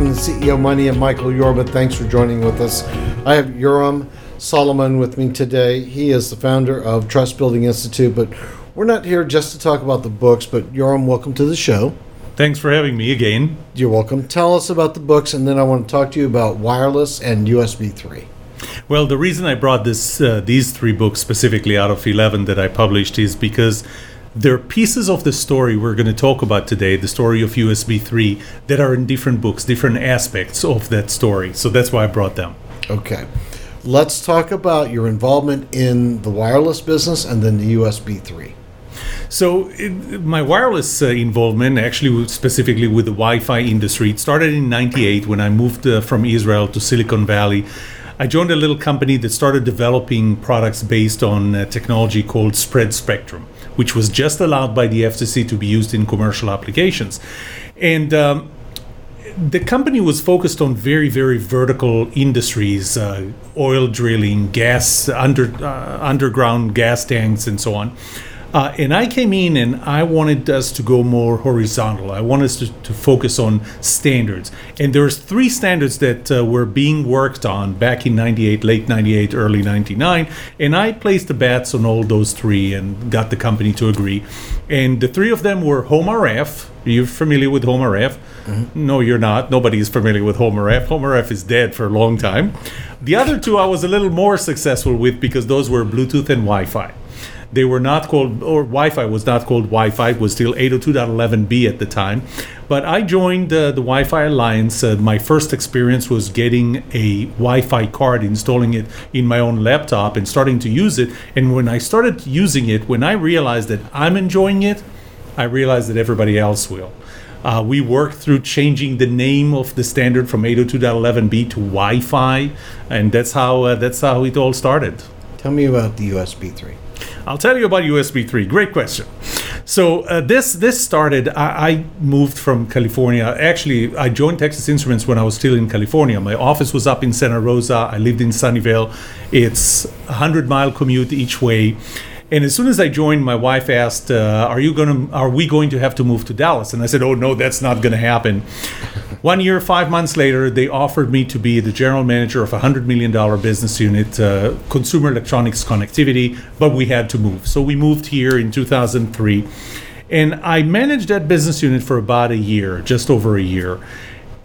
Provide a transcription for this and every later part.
To CEO Money and Michael Yorba. Thanks for joining with us. I have Yoram Solomon with me today. He is the founder of Trust Building Institute, but we're not here just to talk about the books. But Yoram, welcome to the show. Thanks for having me again. You're welcome. Tell us about the books, and then I want to talk to you about wireless and USB 3. Well, the reason I brought this uh, these three books specifically out of 11 that I published is because they're pieces of the story we're going to talk about today, the story of USB 3, that are in different books, different aspects of that story. So that's why I brought them. Okay. Let's talk about your involvement in the wireless business and then the USB 3. So, it, my wireless uh, involvement, actually specifically with the Wi-Fi industry, it started in '98 when I moved uh, from Israel to Silicon Valley. I joined a little company that started developing products based on uh, technology called spread spectrum, which was just allowed by the FCC to be used in commercial applications, and. Um, the company was focused on very, very vertical industries, uh, oil drilling, gas, under, uh, underground gas tanks, and so on. Uh, and I came in and I wanted us to go more horizontal. I wanted us to, to focus on standards. And there's three standards that uh, were being worked on back in 98, late 98, early 99. And I placed the bets on all those three and got the company to agree. And the three of them were Home RF. You're familiar with Home RF? Mm-hmm. No, you're not. Nobody is familiar with Home RF. Home RF is dead for a long time. The other two I was a little more successful with because those were Bluetooth and Wi Fi. They were not called, or Wi-Fi was not called Wi-Fi. It was still 802.11b at the time. But I joined uh, the Wi-Fi Alliance. Uh, my first experience was getting a Wi-Fi card, installing it in my own laptop, and starting to use it. And when I started using it, when I realized that I'm enjoying it, I realized that everybody else will. Uh, we worked through changing the name of the standard from 802.11b to Wi-Fi, and that's how uh, that's how it all started. Tell me about the USB 3. I'll tell you about USB 3. Great question. So uh, this this started. I, I, moved from California. Actually, I joined Texas Instruments when I was still in California. My office was up in Santa Rosa. I lived in Sunnyvale. It's a hundred mile commute each way. And as soon as I joined, my wife asked, uh, "Are you going to? Are we going to have to move to Dallas?" And I said, "Oh no, that's not going to happen." One year, five months later, they offered me to be the general manager of a hundred million dollar business unit, uh, consumer electronics connectivity. But we had to move, so we moved here in 2003, and I managed that business unit for about a year, just over a year.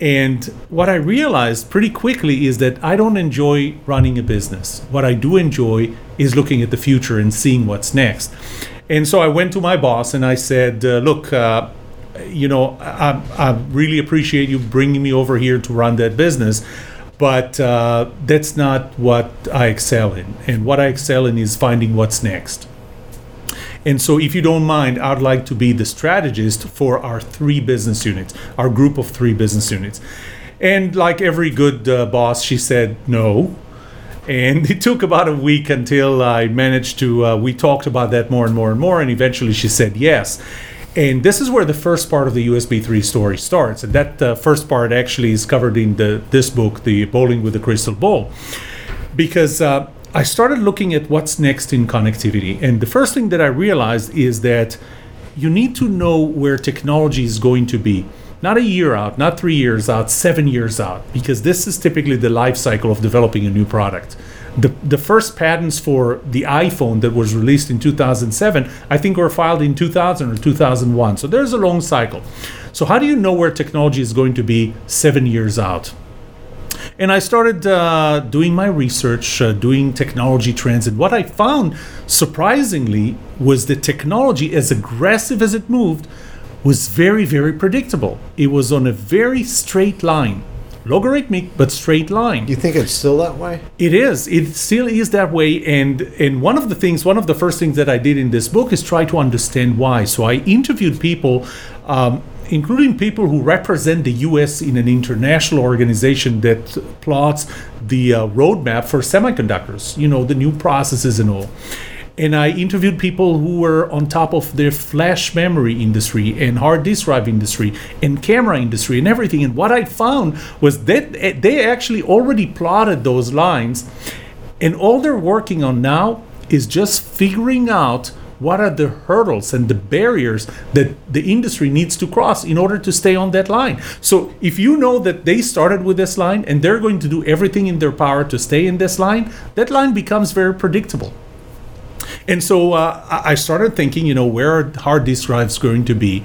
And what I realized pretty quickly is that I don't enjoy running a business. What I do enjoy is looking at the future and seeing what's next. And so I went to my boss and I said, uh, Look, uh, you know, I, I, really appreciate you bringing me over here to run that business, but uh, that's not what I excel in. And what I excel in is finding what's next. And so, if you don't mind, I'd like to be the strategist for our three business units, our group of three business units. And like every good uh, boss, she said no. And it took about a week until I managed to, uh, we talked about that more and more and more. And eventually she said yes. And this is where the first part of the USB 3 story starts. And that uh, first part actually is covered in the, this book, The Bowling with the Crystal Ball. Because uh, I started looking at what's next in connectivity. And the first thing that I realized is that you need to know where technology is going to be. Not a year out, not three years out, seven years out, because this is typically the life cycle of developing a new product. The, the first patents for the iPhone that was released in 2007, I think, were filed in 2000 or 2001. So there's a long cycle. So, how do you know where technology is going to be seven years out? And I started uh, doing my research, uh, doing technology trends. And what I found, surprisingly, was that technology, as aggressive as it moved, was very, very predictable. It was on a very straight line. Logarithmic, but straight line. Do you think it's still that way? It is. It still is that way. And and one of the things, one of the first things that I did in this book is try to understand why. So I interviewed people um, including people who represent the US in an international organization that plots the uh, roadmap for semiconductors, you know, the new processes and all. And I interviewed people who were on top of the flash memory industry and hard disk drive industry and camera industry and everything. And what I found was that they actually already plotted those lines. And all they're working on now is just figuring out what are the hurdles and the barriers that the industry needs to cross in order to stay on that line. So if you know that they started with this line and they're going to do everything in their power to stay in this line, that line becomes very predictable. And so uh, I started thinking, you know, where are hard disk drives going to be?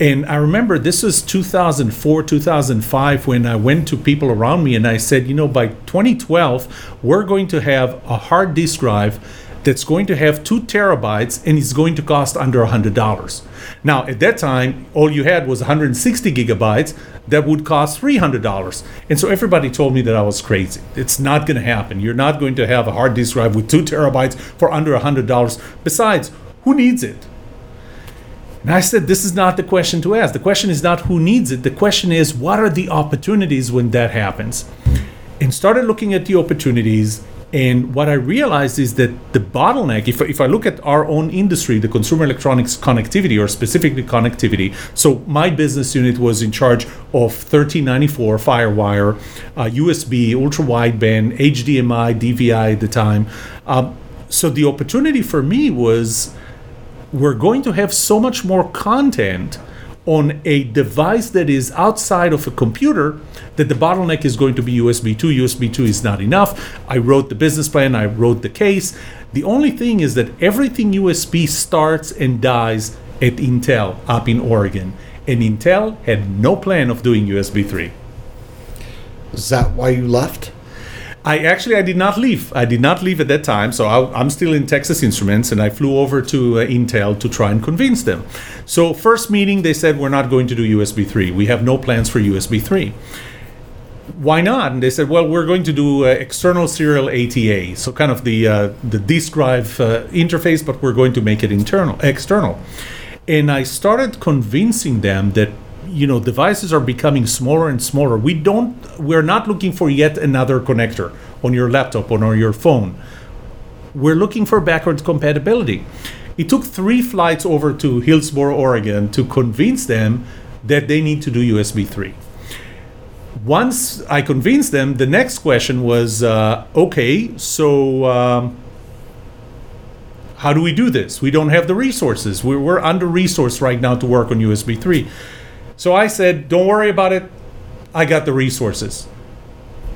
And I remember this was 2004, 2005 when I went to people around me and I said, you know, by 2012, we're going to have a hard disk drive that's going to have two terabytes and it's going to cost under $100. Now, at that time, all you had was 160 gigabytes that would cost $300. And so everybody told me that I was crazy. It's not going to happen. You're not going to have a hard disk drive with two terabytes for under $100. Besides, who needs it? And I said, this is not the question to ask. The question is not who needs it. The question is, what are the opportunities when that happens? And started looking at the opportunities and what I realized is that the bottleneck, if, if I look at our own industry, the consumer electronics connectivity, or specifically connectivity, so my business unit was in charge of 1394 Firewire, uh, USB, ultra wideband, HDMI, DVI at the time. Um, so the opportunity for me was we're going to have so much more content on a device that is outside of a computer that the bottleneck is going to be USB 2. USB 2 is not enough. I wrote the business plan, I wrote the case. The only thing is that everything USB starts and dies at Intel up in Oregon. And Intel had no plan of doing USB 3. Is that why you left? I actually I did not leave. I did not leave at that time, so I, am still in Texas Instruments, and I flew over to uh, Intel to try and convince them. So first meeting, they said we're not going to do USB 3. We have no plans for USB 3. Why not? And they said, well, we're going to do uh, external serial ATA, so kind of the uh, the disk drive uh, interface, but we're going to make it internal, external. And I started convincing them that you know devices are becoming smaller and smaller we don't we're not looking for yet another connector on your laptop or on your phone we're looking for backwards compatibility it took three flights over to hillsboro oregon to convince them that they need to do usb 3 once i convinced them the next question was uh, okay so um, how do we do this? We don't have the resources. We're, we're under resourced right now to work on USB 3. So I said, don't worry about it. I got the resources,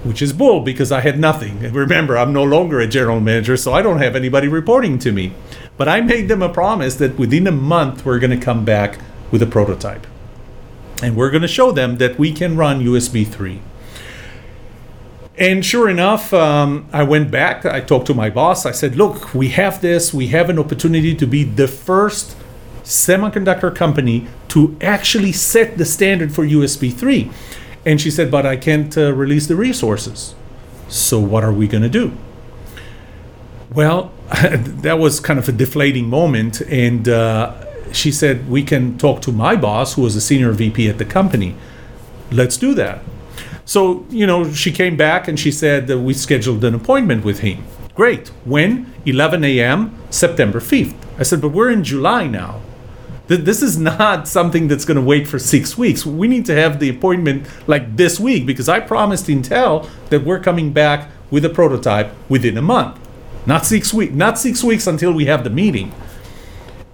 which is bull because I had nothing. Remember, I'm no longer a general manager, so I don't have anybody reporting to me. But I made them a promise that within a month, we're going to come back with a prototype. And we're going to show them that we can run USB 3. And sure enough, um, I went back. I talked to my boss. I said, Look, we have this. We have an opportunity to be the first semiconductor company to actually set the standard for USB 3. And she said, But I can't uh, release the resources. So what are we going to do? Well, that was kind of a deflating moment. And uh, she said, We can talk to my boss, who was a senior VP at the company. Let's do that. So, you know, she came back and she said that we scheduled an appointment with him. Great. When? 11 a.m., September 5th. I said, But we're in July now this is not something that's going to wait for six weeks. We need to have the appointment like this week because I promised Intel that we're coming back with a prototype within a month, not six weeks, not six weeks until we have the meeting.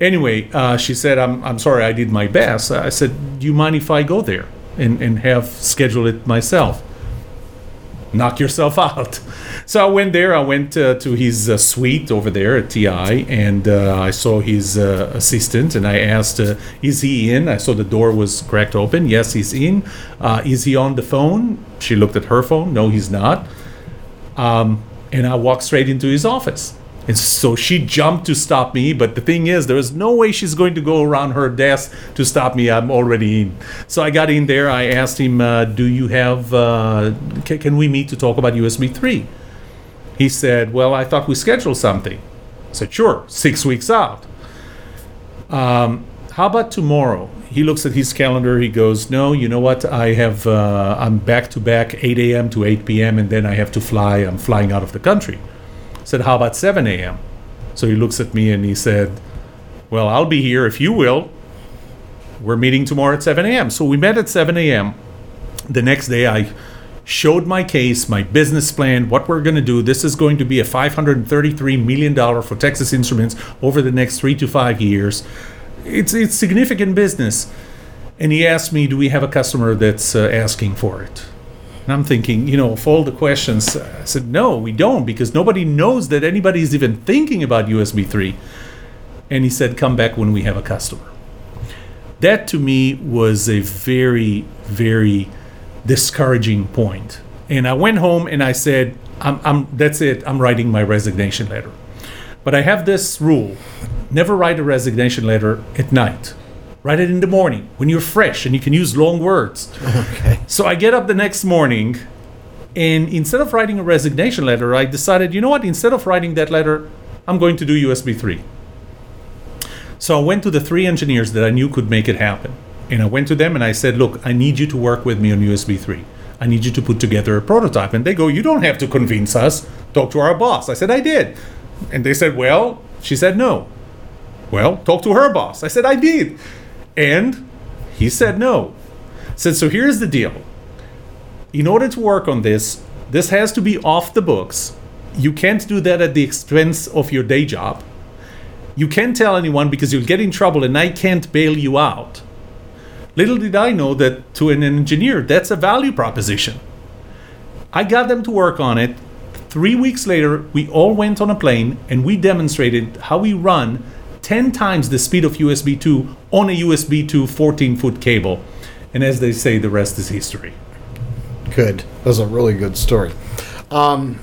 Anyway, uh, she said, I'm, I'm sorry, I did my best. I said, Do you mind if I go there and, and have scheduled it myself? Knock yourself out. So I went there. I went uh, to his uh, suite over there at TI, and uh, I saw his uh, assistant, and I asked, uh, "Is he in?" I saw the door was cracked open. Yes, he's in. Uh, is he on the phone? She looked at her phone. No, he's not. Um, and I walked straight into his office. And so she jumped to stop me, but the thing is, there is no way she's going to go around her desk to stop me. I'm already in. So I got in there. I asked him, uh, "Do you have? Uh, can, can we meet to talk about USB 3?" He said, "Well, I thought we scheduled something." I said, "Sure, six weeks out." Um, how about tomorrow? he looks at his calendar. He goes, "No, you know what? I have uh, I'm back to back 8 a.m. to 8 p.m. and then I have to fly. I'm flying out of the country." Said, "How about 7 a.m.?" So he looks at me and he said, "Well, I'll be here if you will. We're meeting tomorrow at 7 a.m." So we met at 7 a.m. The next day, I showed my case, my business plan, what we're going to do. This is going to be a $533 million for Texas Instruments over the next three to five years. It's, it's significant business. And he asked me, Do we have a customer that's uh, asking for it? And I'm thinking, you know, of all the questions, uh, I said, No, we don't, because nobody knows that anybody is even thinking about USB 3. And he said, Come back when we have a customer. That to me was a very, very discouraging point. And I went home and I said, I'm, I'm, that's it, I'm writing my resignation letter. But I have this rule never write a resignation letter at night. Write it in the morning when you're fresh and you can use long words. Okay. So I get up the next morning and instead of writing a resignation letter, I decided, you know what, instead of writing that letter, I'm going to do USB 3. So I went to the three engineers that I knew could make it happen. And I went to them and I said, Look, I need you to work with me on USB 3. I need you to put together a prototype. And they go, You don't have to convince us. Talk to our boss. I said, I did. And they said, Well, she said, No. Well, talk to her boss. I said, I did. And he said, No. Said, So here's the deal. In order to work on this, this has to be off the books. You can't do that at the expense of your day job. You can't tell anyone because you'll get in trouble and I can't bail you out. Little did I know that to an engineer, that's a value proposition. I got them to work on it. Three weeks later, we all went on a plane and we demonstrated how we run 10 times the speed of USB 2 on a USB 2 14 foot cable. And as they say, the rest is history. Good. That's a really good story. Um,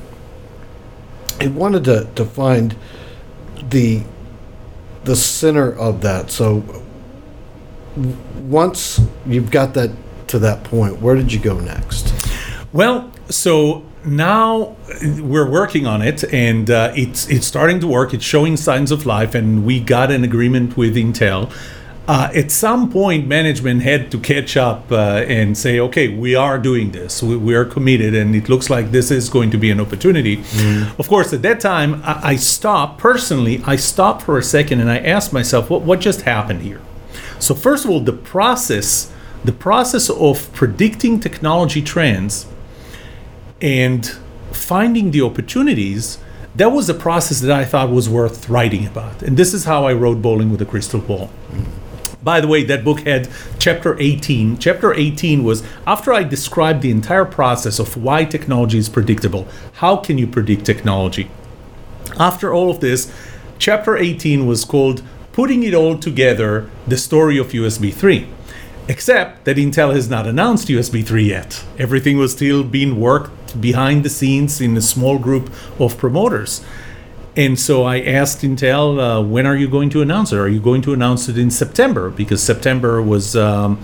I wanted to, to find the the center of that. So once you've got that to that point, where did you go next? Well, so now uh, we're working on it, and uh, it's it's starting to work. It's showing signs of life, and we got an agreement with Intel. Uh, at some point, management had to catch up uh, and say, "Okay, we are doing this. We, we are committed, and it looks like this is going to be an opportunity." Of course, at that time, I, I stopped personally. I stopped for a second, and I asked myself, "What what just happened here?" So first of all, the process, the process of predicting technology trends and finding the opportunities, that was a process that I thought was worth writing about. And this is how I wrote Bowling with a Crystal Ball. By the way, that book had chapter 18. Chapter 18 was after I described the entire process of why technology is predictable. How can you predict technology? After all of this, chapter 18 was called Putting It All Together The Story of USB 3. Except that Intel has not announced USB 3 yet. Everything was still being worked behind the scenes in a small group of promoters. And so I asked Intel, uh, when are you going to announce it? Are you going to announce it in September? Because September was um,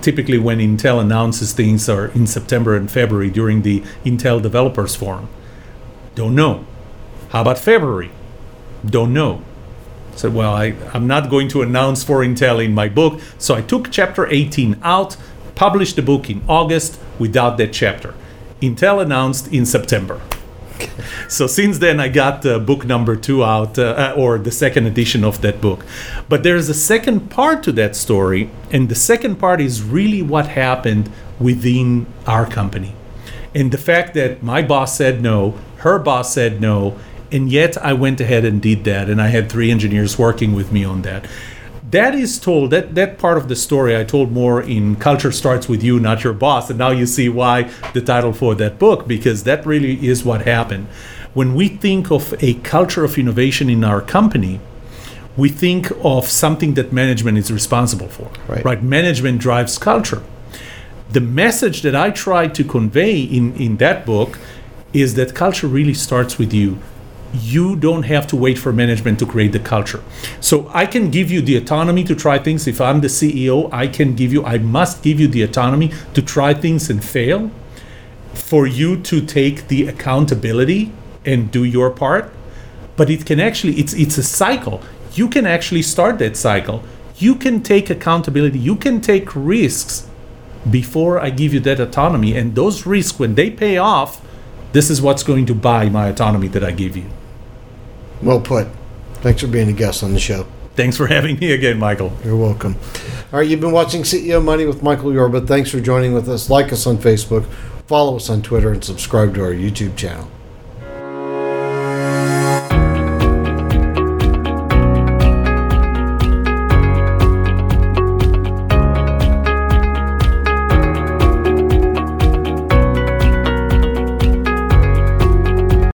typically when Intel announces things, or in September and February during the Intel Developers Forum. Don't know. How about February? Don't know. I said, well, I, I'm not going to announce for Intel in my book. So I took chapter 18 out, published the book in August without that chapter. Intel announced in September. So since then, I got uh, book number two out, uh, or the second edition of that book. But there's a second part to that story, and the second part is really what happened within our company. And the fact that my boss said no, her boss said no, and yet I went ahead and did that, and I had three engineers working with me on that. That is told, that, that part of the story I told more in Culture Starts With You, Not Your Boss. And now you see why the title for that book, because that really is what happened. When we think of a culture of innovation in our company, we think of something that management is responsible for. Right. right? Management drives culture. The message that I try to convey in, in that book is that culture really starts with you. You don't have to wait for management to create the culture. So I can give you the autonomy to try things. If I'm the CEO, I can give you, I must give you the autonomy to try things and fail for you to take the accountability and do your part but it can actually it's it's a cycle you can actually start that cycle you can take accountability, you can take risks before I give you that autonomy. And those risks, when they pay off, this is what's going to buy my autonomy that I give you. Well put. Thanks for being a guest on the show. Thanks for having me again, Michael. You're welcome. All right, you've been watching CEO Money with Michael Yorba. Thanks for joining with us. Like us on Facebook, follow us on Twitter, and subscribe to our YouTube channel.